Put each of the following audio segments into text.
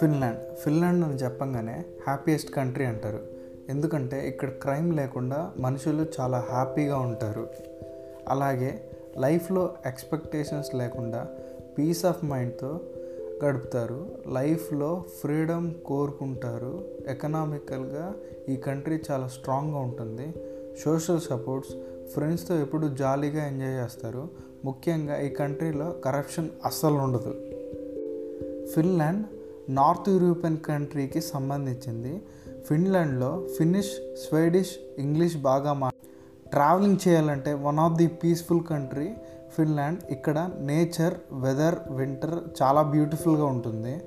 Finland. Finland అని చెప్పంగానే happiest country అంటారు. ఎందుకంటే ఇక్కడ క్రైమ్ లేకుండా మనుషులు చాలా హ్యాపీగా ఉంటారు. అలాగే లైఫ్లో ఎక్స్పెక్టేషన్స్ లేకుండా పీస్ ఆఫ్ మైండ్తో గడుపుతారు. లైఫ్లో ఫ్రీడమ్ కోరుకుంటారు. ఎకనామికల్గా ఈ కంట్రీ చాలా స్ట్రాంగ్గా ఉంటుంది. సోషల్ సపోర్ట్స్ ఫ్రెండ్స్తో ఎప్పుడు జాలీగా ఎంజాయ్ చేస్తారు. ముఖ్యంగా ఈ కంట్రీలో కరప్షన్ అస్సలు ఉండదు. ఫిన్లాండ్ నార్త్ యూరోపియన్ కంట్రీకి సంబంధించింది. ఫిన్లాండ్లో ఫినిష్ స్వీడిష్ ఇంగ్లీష్ బాగా మా ట్రావెలింగ్ చేయాలంటే one of the peaceful country Finland. ఇక్కడ నేచర్ వెదర్ వింటర్ చాలా బ్యూటిఫుల్గా ఉంటుంది.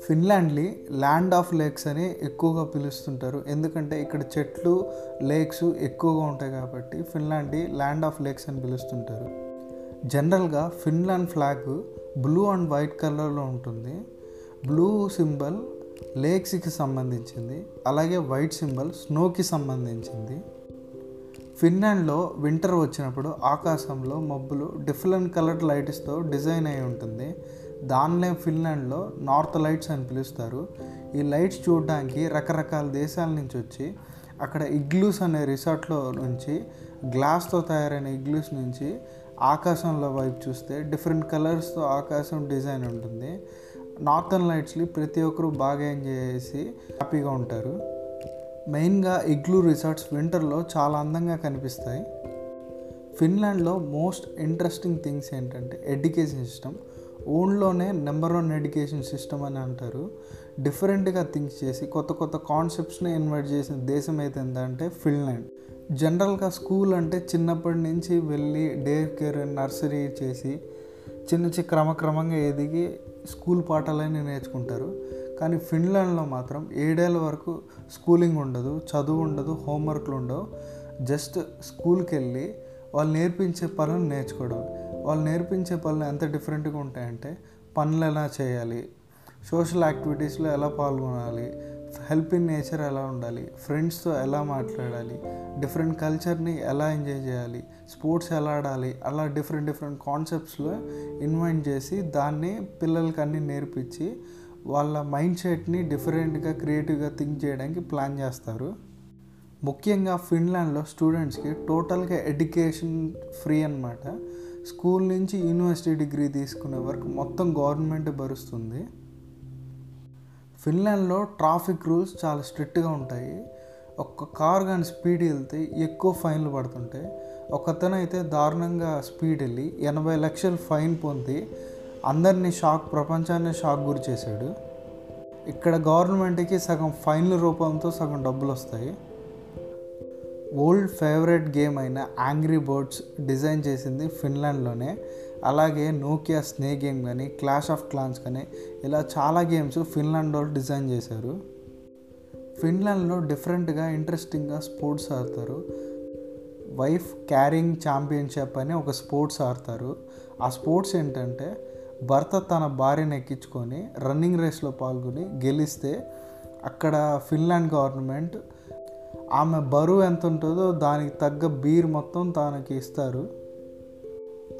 ఫిన్లాండ్ని ల్యాండ్ ఆఫ్ లేక్స్ అని ఎక్కువగా పిలుస్తుంటారు. ఎందుకంటే ఇక్కడ చెట్లు లేక్స్ ఎక్కువగా ఉంటాయి కాబట్టి ఫిన్లాండ్ని ల్యాండ్ ఆఫ్ లేక్స్ అని పిలుస్తుంటారు. జనరల్గా Finland flag blue and white కలర్లో ఉంటుంది. బ్లూ సింబల్ లేక్స్కి సంబంధించింది. అలాగే వైట్ సింబల్ స్నోకి సంబంధించింది. ఫిన్లాండ్లో వింటర్ వచ్చినప్పుడు ఆకాశంలో మబ్బులు డిఫరెంట్ కలర్ లైట్స్తో డిజైన్ అయి ఉంటుంది. దాన్నే ఫిన్లాండ్లో నార్త్ లైట్స్ అని పిలుస్తారు. ఈ లైట్స్ చూడడానికి రకరకాల దేశాల నుంచి వచ్చి అక్కడ ఇగ్లూస్ అనే రిసార్ట్లో నుంచి గ్లాస్తో తయారైన ఇగ్లూస్ నుంచి ఆకాశంలో వైపు చూస్తే డిఫరెంట్ కలర్స్తో ఆకాశం డిజైన్ ఉంటుంది. నార్థన్ లైట్స్ని ప్రతి ఒక్కరు బాగా ఎంజాయ్ చేసి హ్యాపీగా ఉంటారు. మెయిన్గా ఇగ్లూ రిసార్ట్స్ వింటర్లో చాలా అందంగా కనిపిస్తాయి. ఫిన్లాండ్లో మోస్ట్ ఇంట్రెస్టింగ్ థింగ్స్ ఏంటంటే ఎడ్యుకేషన్ సిస్టమ్. ఓన్లోనే నెంబర్ వన్ ఎడ్యుకేషన్ సిస్టమ్ అని అంటారు. డిఫరెంట్గా థింక్స్ చేసి కొత్త కొత్త కాన్సెప్ట్స్ని ఇన్వైట్ చేసిన దేశం అయితే ఏంటంటే ఫిన్లాండ్. జనరల్గా స్కూల్ అంటే చిన్నప్పటి నుంచి వెళ్ళి డే కేర్ నర్సరీ చేసి చిన్న చిన్న క్రమక్రమంగా ఎదిగి స్కూల్ పాఠాలని నేర్చుకుంటారు. కానీ ఫిన్లాండ్లో మాత్రం ఏడేళ్ళ వరకు స్కూలింగ్ ఉండదు చదువు ఉండదు హోంవర్క్లు ఉండవు. జస్ట్ స్కూల్కి వెళ్ళి వాళ్ళు నేర్పించే పనులు నేర్చుకోవడం. వాళ్ళు నేర్పించే పనులు ఎంత డిఫరెంట్గా ఉంటాయంటే పనులు ఎలా చేయాలి సోషల్ యాక్టివిటీస్లో ఎలా పాల్గొనాలి హెల్ప్ ఇన్ నేచర్ ఎలా ఉండాలి? ఫ్రెండ్స్తో ఎలా మాట్లాడాలి? డిఫరెంట్ కల్చర్ని ఎలా ఎంజాయ్ చేయాలి? స్పోర్ట్స్ ఎలా ఆడాలి? అలా డిఫరెంట్ డిఫరెంట్ కాన్సెప్ట్స్లో ఇన్వైట్ చేసి దాన్ని పిల్లలకి అన్నీ నేర్పించి వాళ్ళ మైండ్ సెట్ని డిఫరెంట్గా క్రియేటివ్గా థింక్ చేయడానికి ప్లాన్ చేస్తారు. ముఖ్యంగా ఫిన్లాండ్లో స్టూడెంట్స్కి టోటల్గా ఎడ్యుకేషన్ ఫ్రీ అనమాట స్కూల్ నుంచి యూనివర్సిటీ డిగ్రీ తీసుకునే వరకు మొత్తం గవర్నమెంట్ భరుస్తుంది. ఫిన్లాండ్లో ట్రాఫిక్ రూల్స్ చాలా స్ట్రిక్ట్గా ఉంటాయి. ఒక్క కార్ కానీ స్పీడ్ వెళ్తే ఎక్కువ ఫైన్లు పడుతుంటాయి. ఒకతను అయితే దారుణంగా స్పీడ్ వెళ్ళి ఎనభై లక్షలు ఫైన్ పొంది అందరినీ షాక్ ప్రపంచాన్ని షాక్ గురి చేశాడు. ఇక్కడ గవర్నమెంట్కి సగం ఫైన్ల రూపంతో సగం డబ్బులు వస్తాయి ఓల్డ్ ఫేవరెట్ గేమ్ అయిన యాంగ్రీ బర్డ్స్ డిజైన్ చేసింది ఫిన్లాండ్లోనే. అలాగే నోకియా స్నే గేమ్ కానీ క్లాష్ ఆఫ్ క్లాన్స్ కానీ ఇలా చాలా గేమ్స్ ఫిన్లాండ్ వాళ్ళు డిజైన్ చేశారు. ఫిన్లాండ్లో డిఫరెంట్గా ఇంట్రెస్టింగ్గా స్పోర్ట్స్ ఆడతారు. వైఫ్ క్యారింగ్ ఛాంపియన్షిప్ అని ఒక స్పోర్ట్స్ ఆడతారు. ఆ స్పోర్ట్స్ ఏంటంటే భర్త తన భార్యను ఎక్కించుకొని రన్నింగ్ రేస్లో పాల్గొని గెలిస్తే అక్కడ ఫిన్లాండ్ గవర్నమెంట్ ఆమె బరువు ఎంత ఉంటుందో దానికి తగ్గ బీర్ మొత్తం తనకి ఇస్తారు.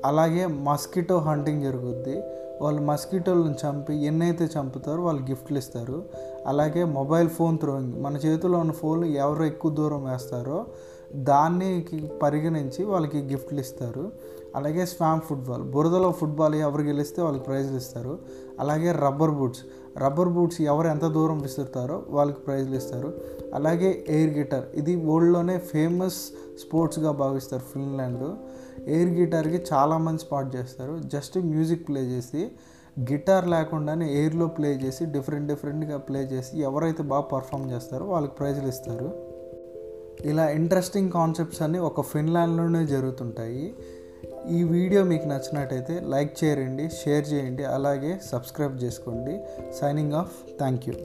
అలాగే మస్కిటో హంటింగ్ జరుగుద్ది. వాళ్ళు మస్కిటోలను చంపి ఎన్నైతే చంపుతారో వాళ్ళు గిఫ్ట్లు ఇస్తారు. అలాగే మొబైల్ ఫోన్ త్రోయింగ్. మన చేతిలో ఉన్న ఫోన్ ఎవరు ఎక్కువ దూరం వేస్తారో దాన్ని పరిగణించి వాళ్ళకి గిఫ్ట్లు ఇస్తారు. అలాగే స్వామ్ ఫుట్బాల్. బురదలో ఫుట్బాల్ ఎవరు గెలిస్తే వాళ్ళకి ప్రైజ్లు ఇస్తారు. అలాగే రబ్బర్ బూట్స్. రబ్బర్ బూట్స్ ఎవరు ఎంత దూరం విసురుతారో వాళ్ళకి ప్రైజ్లు ఇస్తారు. అలాగే ఎయిర్ గిటార్. ఇది వరల్డ్లోనే ఫేమస్ స్పోర్ట్స్గా భావిస్తారు ఫిన్లాండ్. ఎయిర్ గిటార్కి చాలామంది స్పాట్ చేస్తారు. జస్ట్ మ్యూజిక్ ప్లే చేసి గిటార్ లేకుండానే ఎయిర్లో ప్లే చేసి డిఫరెంట్ డిఫరెంట్గా ప్లే చేసి ఎవరైతే బాగా పర్ఫామ్ చేస్తారో వాళ్ళకి ప్రైజ్లు ఇస్తారు. ఇలా ఇంట్రెస్టింగ్ కాన్సెప్ట్స్ అన్నీ ఒక ఫిన్లాండ్లోనే జరుగుతుంటాయి. ఈ వీడియో మీకు నచ్చినట్టయితే లైక్ చేయండి షేర్ చేయండి అలాగే సబ్స్క్రైబ్ చేసుకోండి. Signing off thank you